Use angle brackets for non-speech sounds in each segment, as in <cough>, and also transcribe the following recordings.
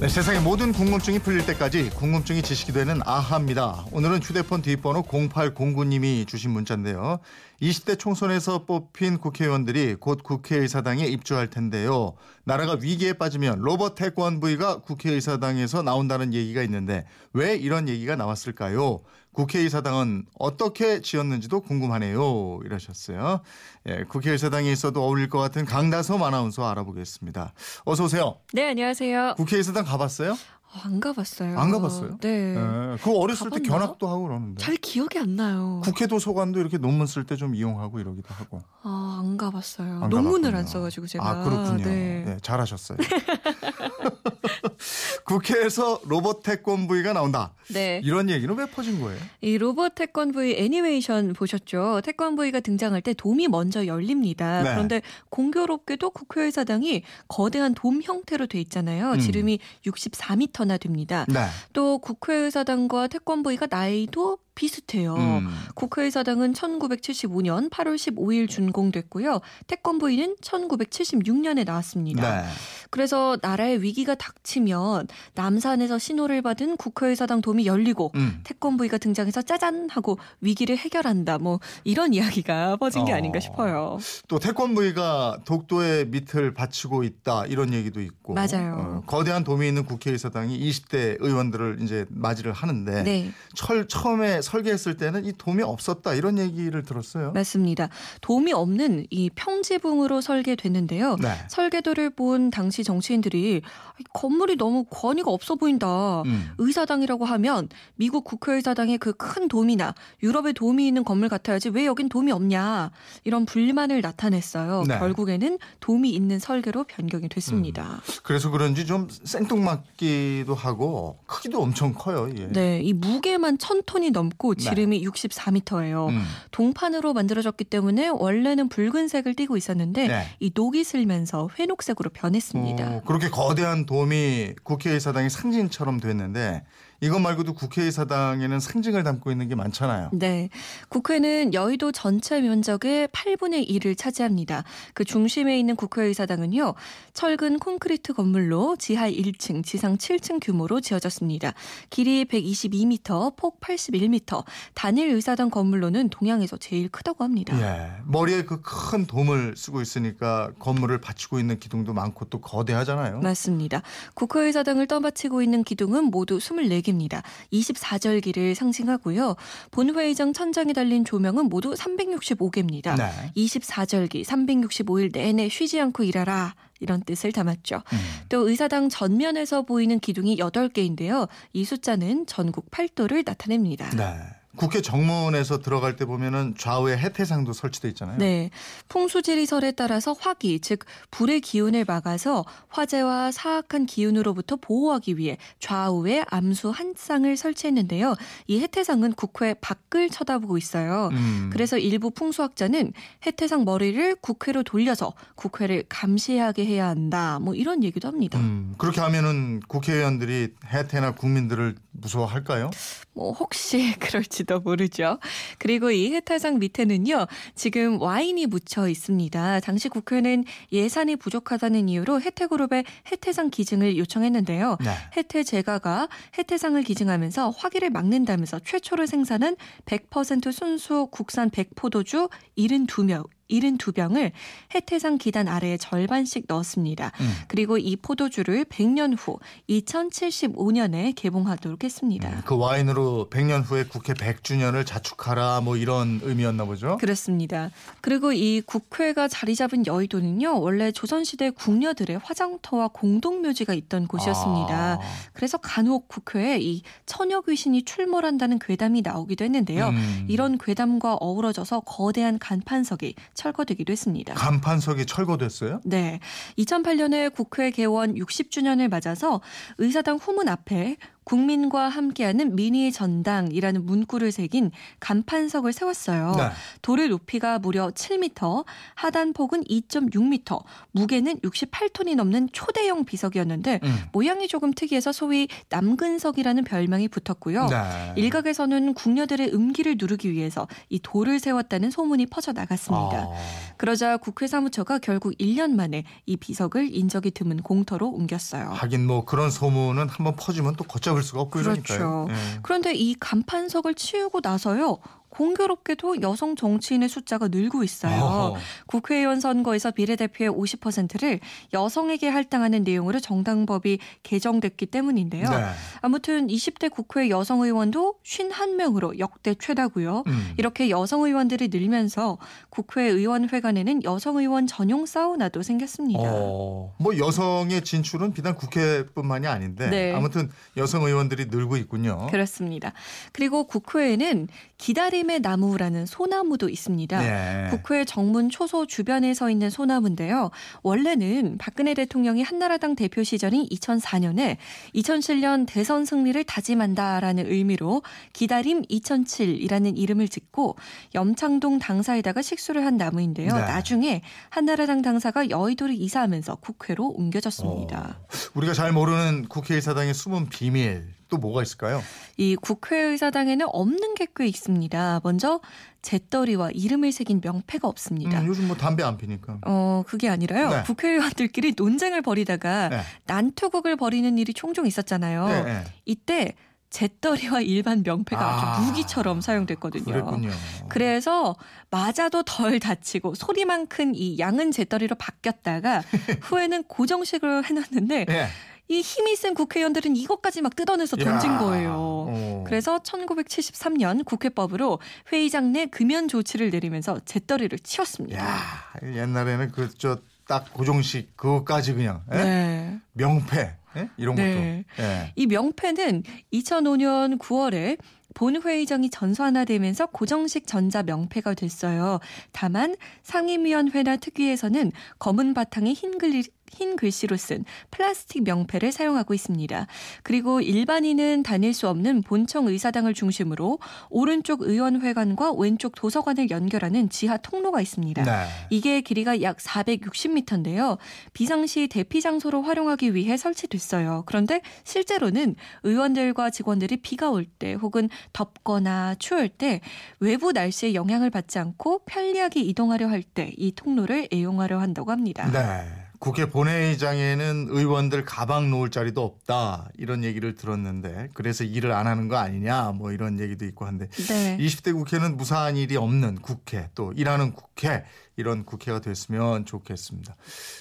네, 세상의 모든 궁금증이 풀릴 때까지 궁금증이 지식이 되는 아하입니다. 오늘은 휴대폰 뒷번호 0809님이 주신 문자인데요. 20대 총선에서 뽑힌 국회의원들이 곧 국회의사당에 입주할 텐데요. 나라가 위기에 빠지면 로봇 태권브이가 국회의사당에서 나온다는 얘기가 있는데 왜 이런 얘기가 나왔을까요? 국회의사당은 어떻게 지었는지도 궁금하네요. 이러셨어요. 예, 국회의사당에 있어도 어울릴 것 같은 강다솜 아나운서 알아보겠습니다. 어서 오세요. 네, 안녕하세요. 국회의사당 가봤어요? 어, 안 가봤어요. 안 가봤어요? 네. 예, 그거 어렸을 때 가봤나? 견학도 하고 그러는데. 잘 기억이 안 나요. 국회 도서관도 이렇게 논문 쓸 때 좀 이용하고 이러기도 하고. 아, 안 가봤어요. 안 논문을 가봤군요. 안 써가지고 제가. 아 그렇군요. 네. 네, 잘하셨어요. <laughs> <laughs> 국회에서 로봇 태권브이가 나온다. 네. 이런 얘기는 왜 퍼진 거예요? 이 로봇 태권브이 애니메이션 보셨죠? 태권브이가 등장할 때 돔이 먼저 열립니다. 네. 그런데 공교롭게도 국회의사당이 거대한 돔 형태로 돼 있잖아요. 음. 지름이 64m나 됩니다. 네. 또 국회의사당과 태권브이가 나이도 비슷해요. 음. 국회의사당은 1975년 8월 15일 준공됐고요. 태권브이는 1976년에 나왔습니다. 네. 그래서 나라의 위기가 닥 치면 남산에서 신호를 받은 국회의사당 돔이 열리고 음. 태권브이가 등장해서 짜잔 하고 위기를 해결한다. 뭐 이런 이야기가 퍼진 게 어. 아닌가 싶어요. 또 태권브이가 독도의 밑을 바치고 있다 이런 얘기도 있고. 맞아요. 어, 거대한 돔이 있는 국회의사당이 20대 의원들을 이제 맞이를 하는데 네. 철 처음에 설계했을 때는 이 돔이 없었다 이런 얘기를 들었어요. 맞습니다. 돔이 없는 이 평지붕으로 설계됐는데요. 네. 설계도를 본 당시 정치인들이 이 건물이 너무 권위가 없어 보인다. 음. 의사당이라고 하면 미국 국회의사당의 그큰 돔이나 유럽의 돔이 있는 건물 같아야지 왜 여긴 돔이 없냐 이런 불만을 나타냈어요. 네. 결국에는 돔이 있는 설계로 변경이 됐습니다. 그래서 그런지 좀 생뚱맞기도 하고 크기도 엄청 커요. 이게. 네, 이 무게만 천 톤이 넘고 네. 지름이 64m예요. 음. 동판으로 만들어졌기 때문에 원래는 붉은색을 띠고 있었는데 네. 이 녹이 슬면서 회녹색으로 변했습니다. 어, 그렇게 거대한 돔이 국회의사당의 상징처럼 됐는데 이것 말고도 국회의 사당에는 상징을 담고 있는 게 많잖아요. 네. 국회는 여의도 전체 면적의 8분의 1을 차지합니다. 그 중심에 있는 국회의 사당은요, 철근 콘크리트 건물로 지하 1층, 지상 7층 규모로 지어졌습니다. 길이 122m, 폭 81m, 단일 의사당 건물로는 동양에서 제일 크다고 합니다. 예. 머리에 그 큰 돔을 쓰고 있으니까 건물을 받치고 있는 기둥도 많고 또 거대하잖아요. 맞습니다. 국회의사당을 떠받치고 있는 기둥은 모두 24개 입니다. 24절기를 상징하고요. 본회의장 천장에 달린 조명은 모두 365개입니다. 네. 24절기 365일 내내 쉬지 않고 일하라 이런 뜻을 담았죠. 음. 또 의사당 전면에서 보이는 기둥이 8개인데요. 이 숫자는 전국 8도를 나타냅니다. 네. 국회 정문에서 들어갈 때 보면은 좌우에 해태상도 설치돼 있잖아요. 네. 풍수지리설에 따라서 화기, 즉 불의 기운을 막아서 화재와 사악한 기운으로부터 보호하기 위해 좌우에 암수 한 쌍을 설치했는데요. 이 해태상은 국회 밖을 쳐다보고 있어요. 음. 그래서 일부 풍수학자는 해태상 머리를 국회로 돌려서 국회를 감시하게 해야 한다. 뭐 이런 얘기도 합니다. 음, 그렇게 하면은 국회의원들이 해태나 국민들을 무서워할까요? 뭐 혹시 <laughs> 그럴지 도 모르죠. 그리고 이 해태상 밑에는요. 지금 와인이 묻혀 있습니다. 당시 국회는 예산이 부족하다는 이유로 해태그룹에 해태상 기증을 요청했는데요. 네. 해태 제가가 해태상을 기증하면서 화기를 막는다면서 최초로 생산한 100% 순수 국산 백포도주 72명 72병을 해태상 기단 아래에 절반씩 넣었습니다. 음. 그리고 이 포도주를 100년 후 2075년에 개봉하도록 했습니다. 그 와인으로 100년 후에 국회 100주년을 자축하라 뭐 이런 의미였나 보죠. 그렇습니다. 그리고 이 국회가 자리 잡은 여의도는요, 원래 조선시대 궁녀들의 화장터와 공동묘지가 있던 곳이었습니다. 아. 그래서 간혹 국회에 이 처녀 귀신이 출몰한다는 괴담이 나오기도 했는데요. 음. 이런 괴담과 어우러져서 거대한 간판석이 철거되기도 했습니다. 간판석이 철거됐어요? 네. 2008년에 국회 개원 60주년을 맞아서 의사당 후문 앞에 국민과 함께하는 미니 전당이라는 문구를 새긴 간판석을 세웠어요. 네. 돌의 높이가 무려 7m, 하단폭은 2.6m, 무게는 68톤이 넘는 초대형 비석이었는데 음. 모양이 조금 특이해서 소위 남근석이라는 별명이 붙었고요. 네. 일각에서는 궁녀들의 음기를 누르기 위해서 이 돌을 세웠다는 소문이 퍼져 나갔습니다. 아. 그러자 국회 사무처가 결국 1년 만에 이 비석을 인적이 드문 공터로 옮겼어요. 하긴 뭐 그런 소문은 한번 퍼지면 또걷 잡을 수가 없고 그렇죠. 이러니까요. 예. 그런데 이 간판석을 치우고 나서요. 공교롭게도 여성 정치인의 숫자가 늘고 있어요. 어허. 국회의원 선거에서 비례대표의 50%를 여성에게 할당하는 내용으로 정당법이 개정됐기 때문인데요. 네. 아무튼 20대 국회 여성 의원도 51명으로 역대 최다고요. 음. 이렇게 여성 의원들이 늘면서 국회의원회관에는 여성 의원 전용 사우나도 생겼습니다. 어, 뭐 여성의 진출은 비단 국회뿐만이 아닌데 네. 아무튼 여성 의원들이 늘고 있군요. 그렇습니다. 그리고 국회에는 기다림 의 나무라는 소나무도 있습니다. 네. 국회 정문 초소 주변에 서 있는 소나무인데요. 원래는 박근혜 대통령이 한나라당 대표 시절인 2004년에 2007년 대선 승리를 다짐한다라는 의미로 기다림 2007이라는 이름을 짓고 염창동 당사에다가 식수를 한 나무인데요. 네. 나중에 한나라당 당사가 여의도를 이사하면서 국회로 옮겨졌습니다. 어, 우리가 잘 모르는 국회의사당의 숨은 비밀 또 뭐가 있을까요? 이 국회의사당에는 없는 게 꽤 있습니다. 먼저 재떨이와 이름을 새긴 명패가 없습니다. 음, 요즘 뭐 담배 안 피니까. 어, 그게 아니라요. 네. 국회의원들끼리 논쟁을 벌이다가 네. 난투극을 벌이는 일이 종종 있었잖아요. 네, 네. 이때 재떨이와 일반 명패가 아, 아, 주 무기처럼 사용됐거든요. 그랬군요. 그래서 맞아도 덜 다치고 소리만 큰 이 양은 재떨이로 바뀌었다가 <laughs> 후에는 고정식으로 해놨는데 예. 이 힘이 센 국회의원들은 이것까지 막 뜯어내서 던진 야. 거예요. 어. 그래서 1973년 국회법으로 회의장 내 금연 조치를 내리면서 재떨이를 치웠습니다. 야, 옛날에는 그저 딱 고정식 그거까지 그냥 예? 네. 명패 예? 이런 네. 것도. 예. 이 명패는 2005년 9월에 본회의장이 전산화되면서 고정식 전자 명패가 됐어요. 다만 상임위원회나 특위에서는 검은 바탕에 흰 글, 흰 글씨로 쓴 플라스틱 명패를 사용하고 있습니다. 그리고 일반인은 다닐 수 없는 본청 의사당을 중심으로 오른쪽 의원회관과 왼쪽 도서관을 연결하는 지하 통로가 있습니다. 네. 이게 길이가 약 460m인데요. 비상시 대피 장소로 활용하기 위해 설치됐어요. 그런데 실제로는 의원들과 직원들이 비가 올 때 혹은 덥거나 추울 때 외부 날씨에 영향을 받지 않고 편리하게 이동하려 할 때 이 통로를 애용하려 한다고 합니다. 네. 국회 본회의장에는 의원들 가방 놓을 자리도 없다 이런 얘기를 들었는데 그래서 일을 안 하는 거 아니냐 뭐 이런 얘기도 있고 한데 네. 20대 국회는 무사한 일이 없는 국회 또 일하는 국회 이런 국회가 됐으면 좋겠습니다.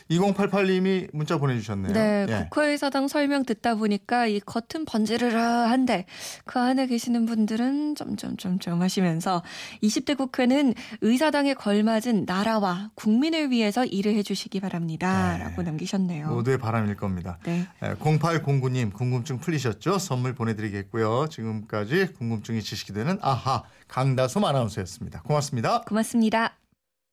2088님이 문자 보내주셨네요. 네, 예. 국회의사당 설명 듣다 보니까 이 겉은 번지르르한데 그 안에 계시는 분들은 점점점점 하시면서 20대 국회는 의사당에 걸맞은 나라와 국민을 위해서 일을 해주시기 바랍 니다라고 네. 남기셨네요. 모두의 바람일 겁니다. 네. 0809님 궁금증 풀리셨죠? 선물 보내드리겠고요. 지금까지 궁금증이 지식이 되는 아하 강다솜 아나운서였습니다. 고맙습니다. 고맙습니다.